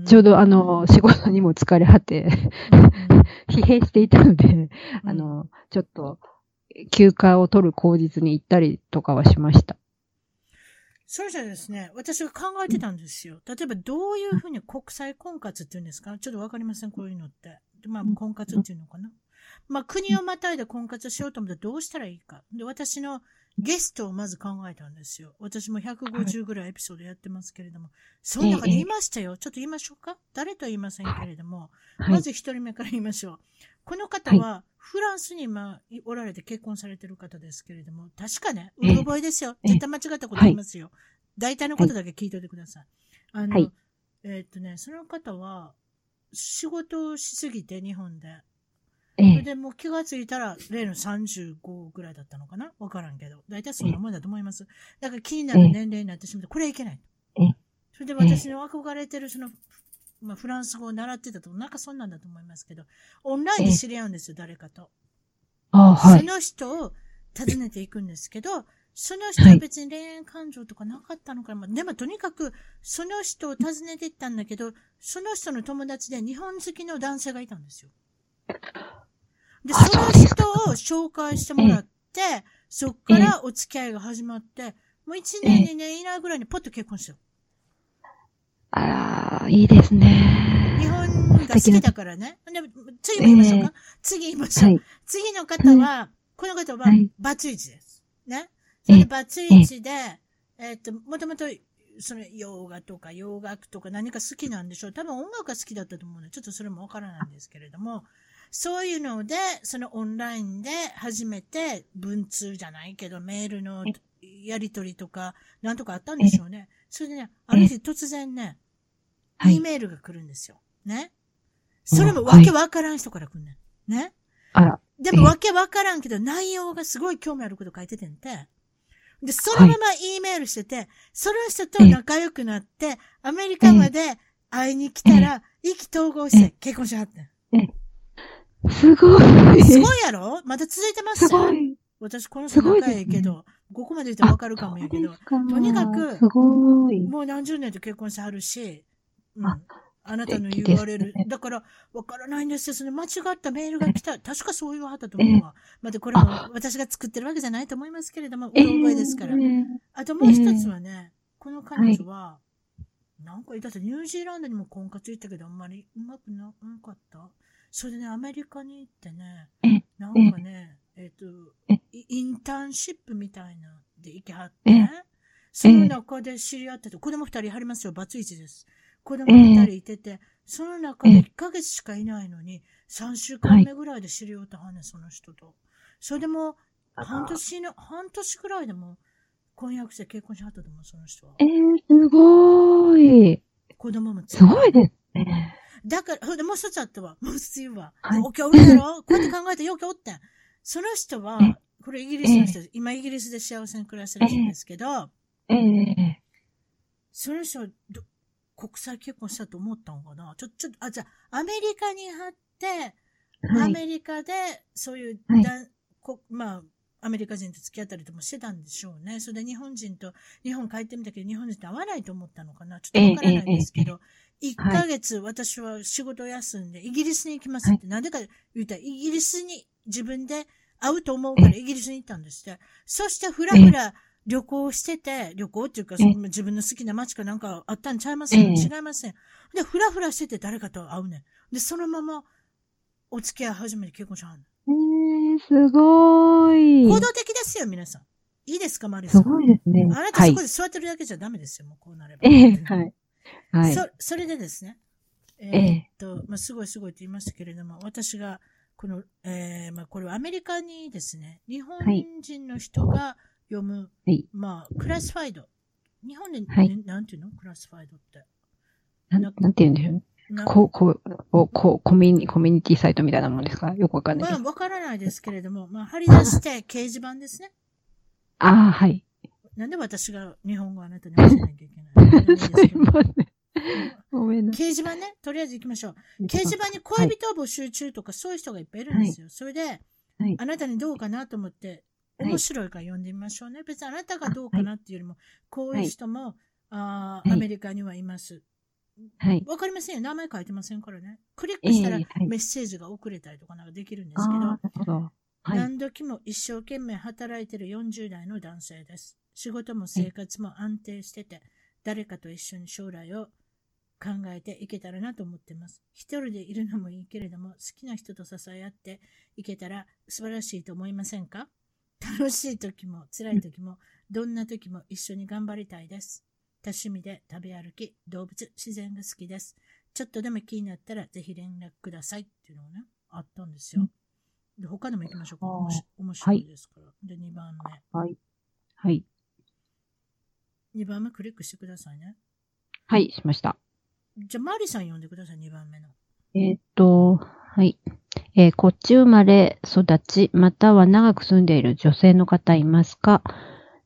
ちょうどあの、仕事にも疲れ果て、疲弊していたので、あの、ちょっと、休暇を取る口実に行ったりとかはしました。それじゃですね、私が考えてたんですよ。例えばどういうふうに国際婚活っていうんですか？ちょっとわかりません、こういうのって。まあ、婚活っていうのかな。まあ、国をまたいで婚活しようと思ったらどうしたらいいか。で、私のゲストをまず考えたんですよ。私も150ぐらいエピソードやってますけれども。その中で言いましたよ。ちょっと言いましょうか？誰とは言いませんけれども。まず一人目から言いましょう。この方は、フランスに今、おられて結婚されてる方ですけれども、確かね、うろ覚えですよ。絶対間違ったこと言いますよ。大体のことだけ聞いておいてください。あの、はい、えー、っとね、その方は、仕事をしすぎて、日本で。それでもう気がついたら、例の35ぐらいだったのかな？わからんけど。大体そんなもんだと思います。だから気になる年齢になってしまって、これはいけない。それで私の憧れてるそのまあ、フランス語を習ってたと、なんかそんなんだと思いますけど、オンラインで知り合うんですよ、誰かと。あはい。その人を訪ねていくんですけど、その人は別に恋愛感情とかなかったのかな、はい、でもとにかく、その人を訪ねていったんだけど、その人の友達で日本好きの男性がいたんですよ。で、その人を紹介してもらって、そっからお付き合いが始まって、もう1年、2年以内ぐらいにポッと結婚したよ。あら、いいですね。日本が好きだからね。で次も言いましょうか。えー、次言いましょう。はい、次の方は、はい、この方は、バツイチです。ね。それで、バツイチで、えー、っと、もともと、その、洋画とか洋楽とか何か好きなんでしょう。多分音楽が好きだったと思うので、ちょっとそれもわからないんですけれども、そういうので、そのオンラインで初めて文通じゃないけど、メールのやりとりとか、なんとかあったんでしょうね。それでね、ある日突然ね、E メールが来るんですよ。ね。それもわけわからん人から来んねん。ね。あら。でもわけわからんけど、内容がすごい興味あること書いててんて。で、そのまま E メールしてて、その人と仲良くなって、アメリカまで会いに来たら、意気投合して結婚しはってん。すごい。すごいやろ？まだ続いてます？すごい。私この人仲いいけど、ここまで言ったらわかるかもやけど、とにかく、すごい。もう何十年と結婚してはるし、うん。あなたの言われる。ね、だから、わからないんですよ。その間違ったメールが来た。確かそういうはったと思うわ。またこれも私が作ってるわけじゃないと思いますけれども、うろ覚えですから。あともう一つはね、この彼女は、なんか、だってニュージーランドにも婚活行ったけど、あんまりうまくなかった？それでね、アメリカに行ってね、なんかね、えっ、ー、と、インターンシップみたいなで行きはって、その中で知り合ってて、子供二人入りますよ、バツイチです。子供二人いてて、その中で1ヶ月しかいないのに、3週間目ぐらいで知り合ったはね、その人と。それでも、半年の、半年ぐらいでも、婚約して結婚しはったと思う、その人は。えー、すごーい。子供もすごいですね。だから、で、もう一つあったわ。もう一つ言うわ。はい、おきおるやろ？こうやって考えてよくおってん。その人は、これイギリスの人、今イギリスで幸せに暮らしてるんですけど、ええ。その人は国際結婚したと思ったのかな？ちょ、ちょっと、あ、じゃあ、アメリカに貼って、はい、アメリカで、そういうだ、はい、こまあ、アメリカ人と付き合ったりともしてたんでしょうね。それで日本人と、日本帰ってみたけど、日本人と会わないと思ったのかな。ちょっとわからないんですけど、1ヶ月私は仕事を休んで、イギリスに行きますって、なんでか言ったら、イギリスに自分で会うと思うからイギリスに行ったんですって。そしてふらふら旅行してて、旅行っていうか、自分の好きな街かなんかあったんちゃいますよ、違いません。で、ふらふらしてて誰かと会うねん。で、そのままお付き合い始めて結婚しはんー、すごい。行動的ですよ、皆さん。いいですか、マリさん？すごいですね。あなたそこで座ってるだけじゃダメですよ、もうこうなれば。ええー、はい。はい。そ、それでですね。えー、っと、まあ、すごいすごいって言いましたけれども、私が、この、えー、まあ、これはアメリカにですね、日本人の人が読む、はい、まあ、クラスファイド。日本で、はい、なんていうの？クラスファイドって。なんなんて言うんでしょう？こう、こう、こう、コミュニ、コミュニティサイトみたいなもんですか？よくわかんないまあ、わからないですけれども、まあ、貼り出して掲示板ですね。ああ、はい。なんで私が日本語あなたに教えなきゃいけない (laughs) すいません。ごめんな掲示板ね、とりあえず行きましょう。掲示板に恋人を募集中とか、そういう人がいっぱいいるんですよ。はい、それで、はい、あなたにどうかなと思って、面白いから読んでみましょうね。別にあなたがどうかなっていうよりも、こういう人も、あアメリカにはいます。はい。わかりませんよ。名前書いてませんからね。クリックしたらメッセージが送れたりとかなんかできるんですけど、ああ、なるほど。はい。何時も一生懸命働いてる40代の男性です。仕事も生活も安定してて、誰かと一緒に将来を考えていけたらなと思ってます。一人でいるのもいいけれども、好きな人と支え合っていけたら素晴らしいと思いませんか？楽しい時も辛い時も、どんな時も一緒に頑張りたいです。多趣味で食べ歩き、動物、自然が好きです。ちょっとでも気になったらぜひ連絡くださいっていうのがね、あったんですよ。で他でも行きましょうか。面白いですから。で、2番目。はい。はい。2番目クリックしてくださいね。はい、しました。じゃあ、マリさん読んでください、2番目の。えーっと、はい。えーこっち生まれ、育ち、または長く住んでいる女性の方いますか？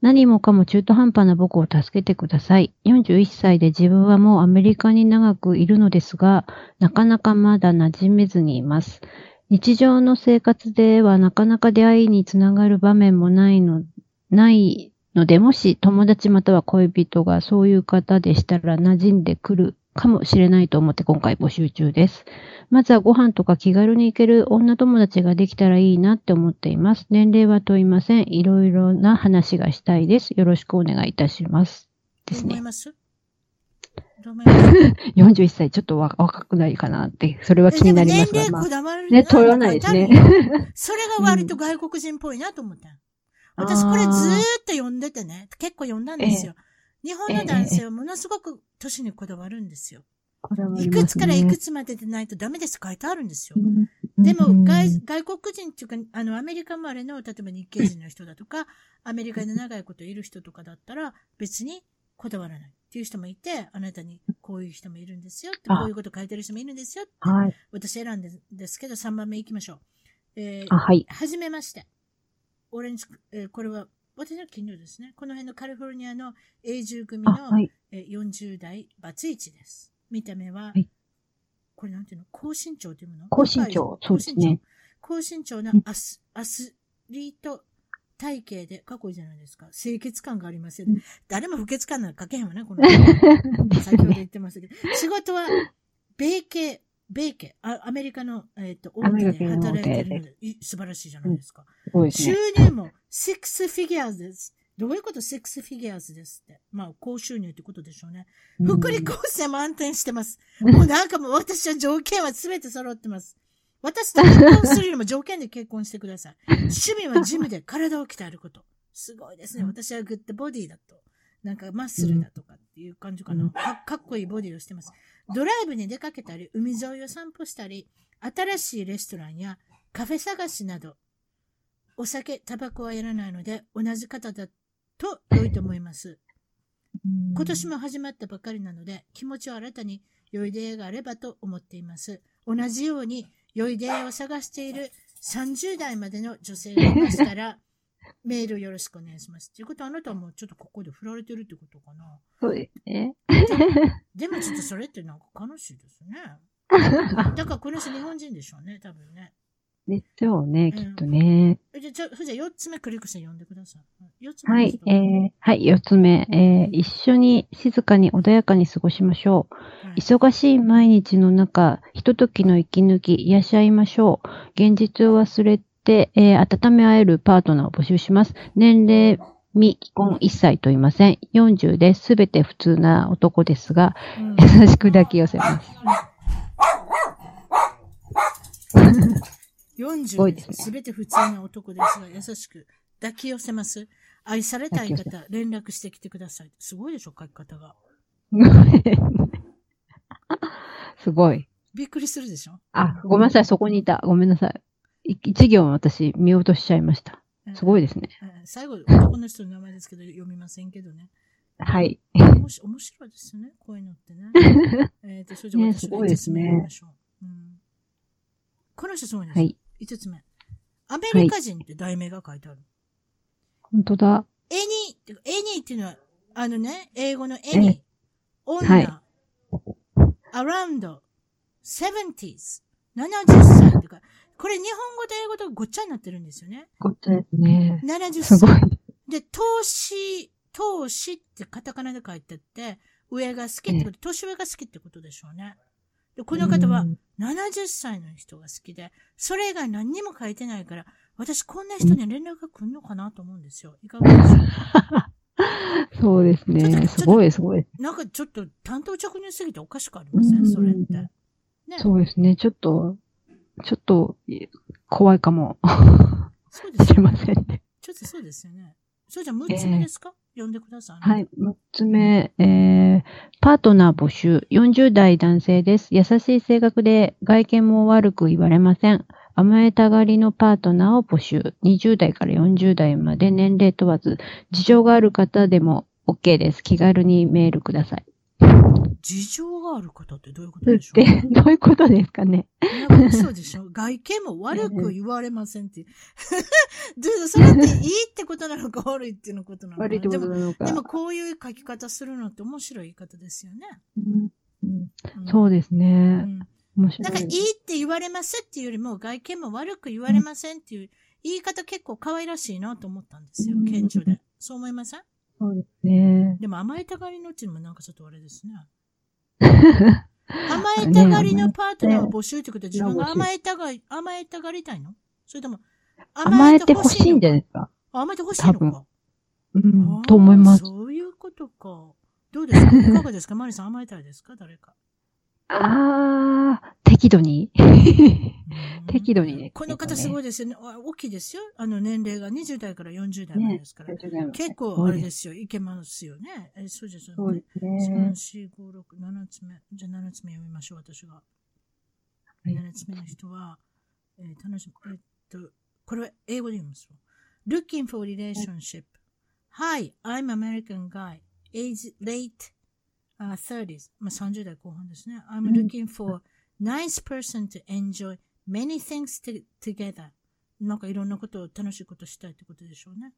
何もかも中途半端な僕を助けてください。41歳で自分はもうアメリカに長くいるのですが、なかなかまだ馴染めずにいます。日常の生活ではなかなか出会いにつながる場面もないの、ないので、もし友達または恋人がそういう方でしたら馴染んでくるかもしれないと思って今回募集中です。まずはご飯とか気軽に行ける女友達ができたらいいなって思っています。年齢は問いません。いろいろな話がしたいです。よろしくお願いいたします。ですね。思います？どう思います？(laughs) 41歳、ちょっとわ若くないかなって、それは気になりますが、年齢こだわるね問わないですね (laughs) それが割と外国人っぽいなと思った。私これずーっと読んでてね、結構読んだんですよ。日本の男性はものすごく年にこだわるんですよ。いくつからいくつまででないとダメです書いてあるんですよ。うんでもうん外、外国人っていうか、あの、アメリカ生まれの、例えば日系人の人だとか、アメリカで長いこといる人とかだったら、別にこだわらないっていう人もいて、あなたにこういう人もいるんですよって、あこういうこと書いてる人もいるんですよって、はい。私選んでんですけど、3番目行きましょう。えーあ、はい。はじめまして。オレンジ、えーこれは、私の近所ですね。この辺のカリフォルニアの永住組あ、の、はい。えー40代バツイチです。見た目は、はいこれなんていうの？高身長っていうの？高身長そうですね。高身長なうんアス、アスリート体型で、かっこいいじゃないですか。清潔感がありますよね。うん誰も不潔感なんか書けへんわね、この (laughs) 先ほどね。言ってましたけど。仕事は、米系、米系、あアメリカの、えっ、と、大手で働いてるので、い素晴らしいじゃないですか。うですね。入も6フィギュアーズです。どういうこと？6フィギュアーズですって。まあ、高収入ってことでしょうね。福利厚生も安定してます。う (laughs) んもうなんかもう私は条件は全て揃ってます。私と結婚するよりも条件で結婚してください。趣味はジムで体を鍛えること。すごいですね。うん私はグッドボディだと。なんかマッスルだとかっていう感じかな。うんかかっこいいボディをしてます。ドライブに出かけたり、海沿いを散歩したり、新しいレストランやカフェ探しなど、お酒、タバコはやらないので、同じ方だと良いと思います。今年も始まったばかりなので、気持ちを新たに良い出会いがあればと思っています。同じように良い出会いを探している30代までの女性がいましたら、メールよろしくお願いします。ということは、あなたはもうちょっとここで振られてるってことかな。そうですね。でもちょっとそれってなんか悲しいですね。(laughs) だからこの人日本人でしょうね、多分ね。ですよね、きっとね。えじゃあ、じゃあ4つ目クリックして読んでください。4つ目はい、えー、はい、四つ目、えー、一緒に静かに穏やかに過ごしましょう。はい忙しい毎日の中、ひとときの息抜き、癒し合いましょう。現実を忘れて、えー温め合えるパートナーを募集します。年齢、未既婚一切と言いません。40です。すべて普通な男ですが、うん優しく抱き寄せます。40ごいですねすべて普通な男ですが、優しく抱き寄せます。愛されたい方、連絡してきてください。すごいでしょ、書き方が。(laughs) すごい。びっくりするでしょ？あ、ごめんなさい、そこにいた。ごめんなさい。い一行私見落としちゃいました。すごいですね。うん最後、男の人の名前ですけど、読みませんけどね。はい。面白いですよね、こういうのってね。(laughs) えっと、それじゃ私の5すごいですねつ目読みましょう。うんこの人すごいですよ。はい。5つ目。アメリカ人って題名が書いてある。本当だ。 any って、 any っていうのは、あのね、英語のエニー。女、はい around, 70s, 70歳ってか、これ日本語と英語とごっちゃになってるんですよね。ごっちゃですね。70すごい歳。。で、投資、投資ってカタカナで書いてあって、上が好きってこと、年上が好きってことでしょうね。で、この方は70歳の人が好きで、それ以外何にも書いてないから、私こんな人に連絡が来るのかなと思うんですよ。(laughs) いかがでしょう？そうですね。すごい、すごい。なんかちょっと担当着入すぎておかしくありませんそれって。ね、そうですね。ちょっと、ちょっと、怖いかも。そうですね。ませんね。ちょっとそうですよね。それじゃ6つ目ですか、えー、読んでください、はい。6つ目、えー、パートナー募集。40代男性です。優しい性格で外見も悪く言われません。甘えたがりのパートナーを募集。20代から40代まで年齢問わず、事情がある方でも OK です。気軽にメールください。事情がある方ってどういうことでしょう？っ (laughs) てどういうことですかね？そうでしょ？(laughs) 外見も悪く言われませんって。(laughs) それっていいってことなのか悪いっていうことなのか悪いってことなのかでも。でもこういう書き方するのって面白い言い方ですよね。うんうん、そうですね。うん面白い。なんかいいって言われますっていうよりも外見も悪く言われませんっていう言い方結構可愛らしいなと思ったんですよ、顕著で。そう思いません？そうですね。でも甘えたがりのうのもなんかちょっとあれですね。(laughs) 甘えたがりのパートナーを募集ってことは自分が甘えたがり、甘えたがりたいの？それとも甘えてほしいんじゃないですか？甘えてほしいのか？うん、と思います。そういうことか。どうですか？いかがですか？マリさん甘えたいですか？誰か。ああ、適度に。適度にね。この方すごいですよね。大きいですよ。あの年齢が20代から40代までですから。ね、結構あれですよ。いけますよね。えそうですよね。そうですね。3、4、5、6、7つ目。じゃあ7つ目読みましょう、私が。7つ目の人は、えー、楽しみ。えっと、これは英語で読みますよ。Looking for relationship. Hi, I'm American guy. Age late uh, 30s, まあ、30代後半ですね。I'm looking for nice person to enjoy many things together. なんかいろんなことを楽しいことしたいってことでしょうね。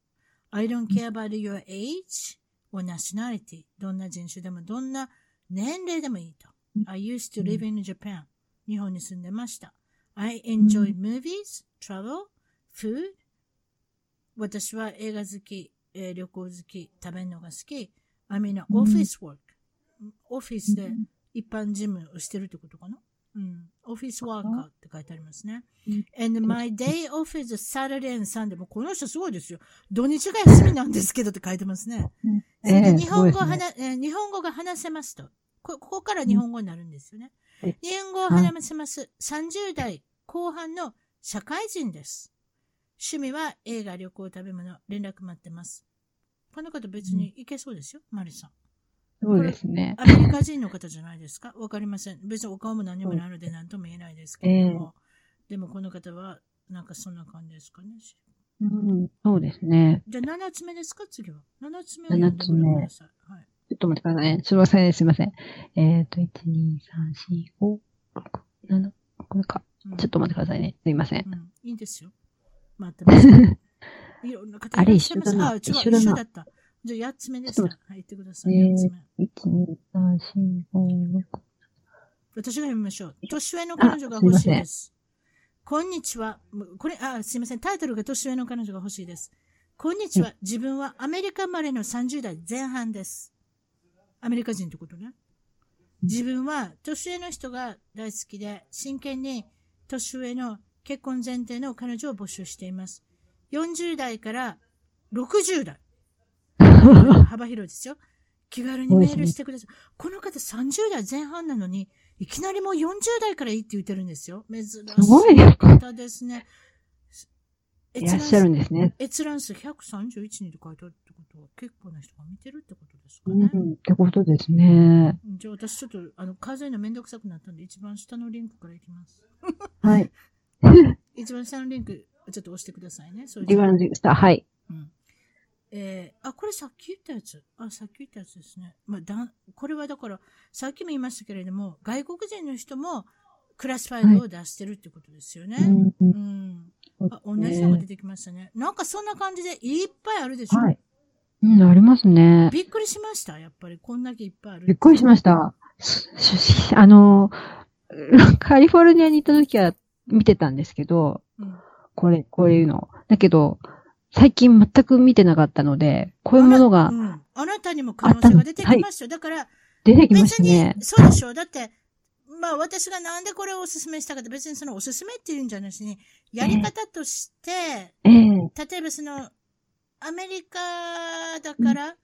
I don't care about your age or nationality. どんな人種でも、どんな年齢でもいいと。I used to live in Japan. 日本に住んでました。I enjoy movies, travel, food. 私は映画好き、えー、旅行好き、食べるのが好き。I'm in office work. オフィスで一般事務をしてるってことかなうん。オフィスワーカーって書いてありますね。And my day off is Saturday and Sunday. もうこの人すごいですよ。土日が休みなんですけどって書いてますね。日本語を話、えー、日本語が話せますと。ここから日本語になるんですよね。日本語を話せます。30代後半の社会人です。趣味は映画、旅行、食べ物、連絡待ってます。この方別に行けそうですよ、マリさん。そうですね。アメリカ人の方じゃないですか？(laughs) わかりません。別にお顔も何もないので何とも言えないですけれども。えー、でもこの方は、なんかそんな感じですかね？うん、そうですね。じゃあ7つ目ですか？次は。7つ目を7つ目。はい。ちょっと待ってくださいね。すみません、すみません。えっ、ー、と、1、2、3、4、5、6、7、これか。うん、ちょっと待ってくださいね。すみません。うん、いいんですよ。待ってます。(laughs) いろんな方いらっしゃいます。あ、違う、一緒だった。じゃあ8つ目です。はい、言ってください。8つ目。1、2、3、4、5、6。私が読みましょう。年上の彼女が欲しいです。こんにちは。これ、あ、すいません。タイトルが年上の彼女が欲しいです。こんにちは。自分はアメリカ生まれの30代前半です。アメリカ人ってことね。自分は年上の人が大好きで、真剣に年上の結婚前提の彼女を募集しています。40代から60代。幅広いですよ。気軽にメールしてください。この方30代前半なのに、いきなりもう40代からいいって言ってるんですよ。珍しい方ですね。いらっしゃるんですね。閲覧数131人で書いてあるってことは、結構な人が見てるってことですかね。うん、ってことですね。じゃあ私ちょっと、あの、数えるのめんどくさくなったんで、一番下のリンクからいきます。はい。(laughs) 一番下のリンク、ちょっと押してくださいね。それ一番下、はい。うんえー、あ、これさっき言ったやつ。あ、さっき言ったやつですね。まあ、だこれはだから、さっきも言いましたけれども、外国人の人もクラスファイルを出してるってことですよね。はい、うん。あ、同じのが出てきましたね。なんかそんな感じでいっぱいあるでしょ？はい。うん、ありますね。びっくりしました？やっぱりこんだけいっぱいある。びっくりしました。あの、(laughs) カリフォルニアに行った時は見てたんですけど、うん、これ、こういうの。だけど、最近全く見てなかったので、こういうものが。あうん、あなたにも可能性が出てきましたよ。はい、だから、出てきましたね。そうでしょう。だって、まあ私がなんでこれをお勧めしたかって別にそのお勧めっていうんじゃなしに、やり方として、えー、例えばその、アメリカだから、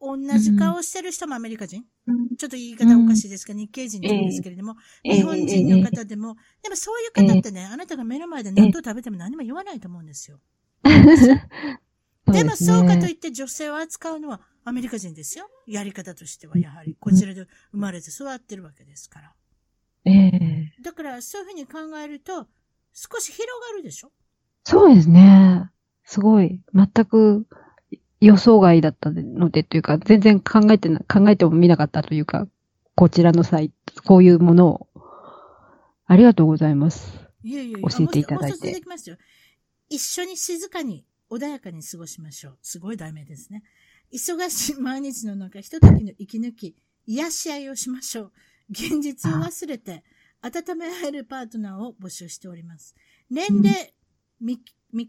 同じ顔してる人もアメリカ人、うん、ちょっと言い方おかしいですが、日系人って言うんですけれども、えー、日本人の方でも、でもそういう方ってね、あなたが目の前で納豆食べても何も言わないと思うんですよ。(laughs) でもそうかといって女性を扱うのはアメリカ人ですよ。やり方としてはやはり、こちらで生まれて育ってるわけですから。ええー、だから、そういうふうに考えると、少し広がるでしょ？そうですね。すごい。全く予想外だったのでというか、全然考えてな、考えても見なかったというか、こちらのサイト、こういうものを。ありがとうございます。いえいえ教えていただいて。一緒に静かに、穏やかに過ごしましょう。すごい題名ですね。忙しい毎日の中、ひとときの息抜き、癒し合いをしましょう。現実を忘れて、温め合えるパートナーを募集しております。年齢、未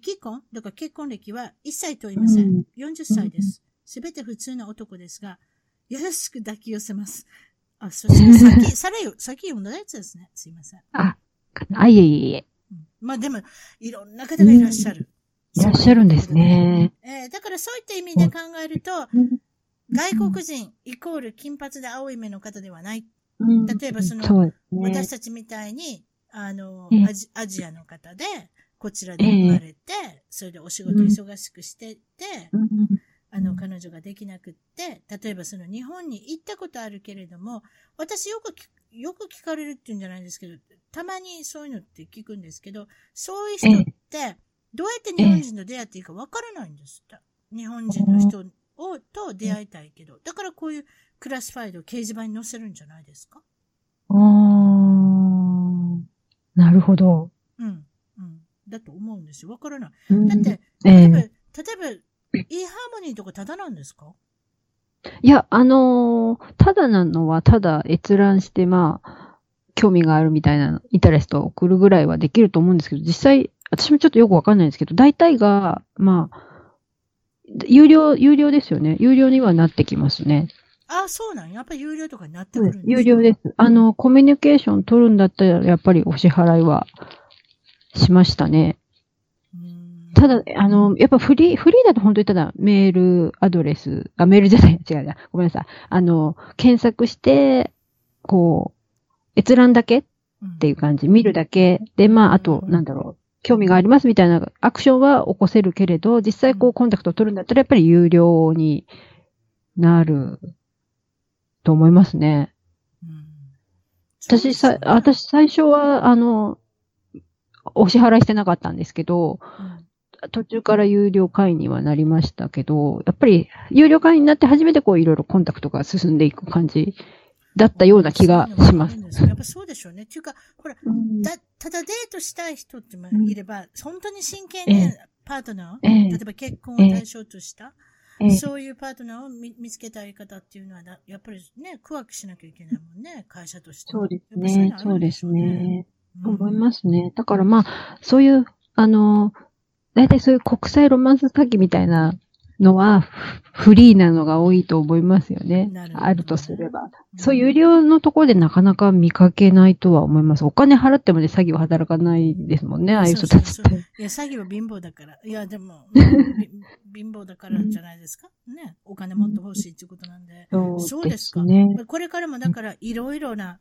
既婚？だから結婚歴は一切問いません。40歳です。すべて普通の男ですが、優しく抱き寄せます。あ、そして先、さらよ、先読んだやつですね。すいません。あ、あ、いえいえいえ。まあでも、いろんな方がいらっしゃる。いらっしゃるんですね。えー、だからそういった意味で考えると、外国人イコール金髪で青い目の方ではない。例えばその、ね、私たちみたいに、あの、アジアジアの方で、こちらで生まれて、それでお仕事忙しくしてて、あの、彼女ができなくって、例えばその日本に行ったことあるけれども、私よくよく聞かれるっていうんじゃないですけど、たまにそういうのって聞くんですけど、そういう人って、どうやって日本人と出会っていいかわからないんですって。日本人の人を、と出会いたいけど。だからこういうクラスファイルを掲示板に載せるんじゃないですか？あー、なるほど。うん。うん。だと思うんですよ。わからない。だって、例えば、例えば、e ハーモニーとかただなんですか？いや、あのー、ただなのは、ただ閲覧して、まあ、興味があるみたいな、インタレストを送るぐらいはできると思うんですけど、実際、私もちょっとよくわかんないんですけど、大体が、まあ、有料、有料ですよね。有料にはなってきますね。あ、そうなん？やっぱり有料とかになってくるんですか、有料です。あの、コミュニケーション取るんだったら、やっぱりお支払いはしましたね。ただ、あの、やっぱフリー、フリーだと本当にただメールアドレス、あ、メールじゃない、違うな、ごめんなさい。あの、検索して、こう、閲覧だけっていう感じ、見るだけ。で、まあ、あと、なんだろう、興味がありますみたいなアクションは起こせるけれど、実際こうコンタクトを取るんだったらやっぱり有料になると思いますね。うん、私さ、私最初は、あの、お支払いしてなかったんですけど、うん、途中から有料会員にはなりましたけど、やっぱり有料会員になって初めてこういろいろコンタクトが進んでいく感じだったような気がします。やっぱそうでしょうね。っていうか、ほら、うん、だ、ただデートしたい人ってもいれば、うん、本当に真剣にパートナー、えー、例えば結婚を対象とした、えー、そういうパートナーを見見つけたい方っていうのは、やっぱりね、区分けしなきゃいけないもんね、会社として。そうですね。そうですね。思いますね。だからまあ、そういう、あの、大体そういう国際ロマンス詐欺みたいなのはフリーなのが多いと思いますよね。あるとすれば。そういう有料のところでなかなか見かけないとは思います。お金払ってもね、詐欺は働かないですもんね、ああいう人たちって。いや、詐欺は貧乏だから。いや、でも、(laughs) 貧乏だからじゃないですか？ね。お金もっと欲しいっていうことなんで。そうですか。これからもだから、いろいろな、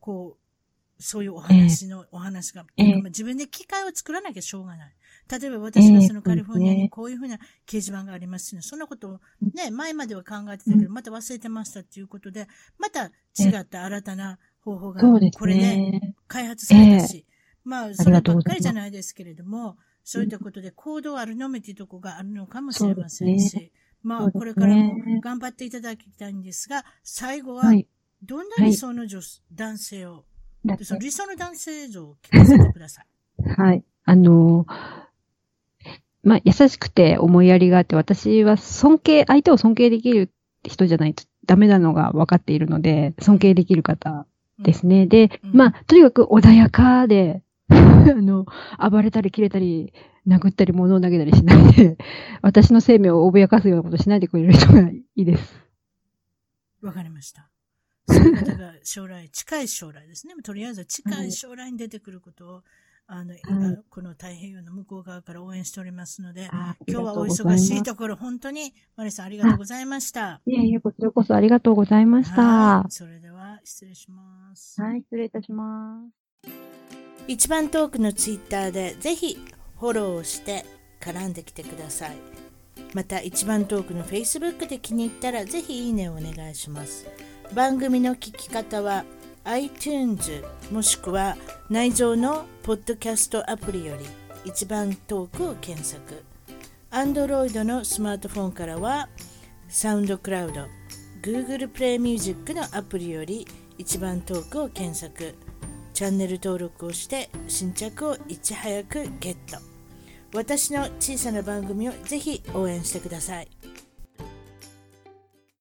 こう、そういうお話の、お話が、自分で機会を作らなきゃしょうがない。例えば私がそのカリフォルニアにこういうふうな掲示板がありますね。そんなことをね、前までは考えてたけど、また忘れてましたっていうことで、また違った新たな方法がこれで開発されたし、まあ、そればっかりじゃないですけれども、そういったことで行動あるのみというところがあるのかもしれませんし、まあ、これからも頑張っていただきたいんですが、最後は、どんな理想の女、男性を、その理想の男性像を聞かせてください。はい。あのまあ、優しくて思いやりがあって、私は尊敬、相手を尊敬できる人じゃないとダメなのが分かっているので、尊敬できる方ですね。うん、で、うん、まあ、とにかく穏やかで、(laughs) あの、暴れたり切れたり、殴ったり物を投げたりしないで、私の生命を脅かすようなことしないでくれる人がいいです。わかりました。そういう方が将来、近い将来ですね。とりあえず近い将来に出てくることを、あの、この太平洋の向こう側から応援しておりますので、今日はお忙しいところ、本当に、マリさんありがとうございました。いえいえ、こちらこそありがとうございました。それでは、失礼します。はい、失礼いたします。一番トークのツイッターで、ぜひ、フォローをして絡んできてください。また、一番トークの Facebook で気に入ったら、ぜひいいねをお願いします。番組の聞き方は、iTunes もしくは内蔵のポッドキャストアプリより一番トークを検索 Android のスマートフォンからはサウンドクラウド Google プレイミュージックのアプリより一番トークを検索。チャンネル登録をして新着をいち早くゲット。私の小さな番組をぜひ応援してください。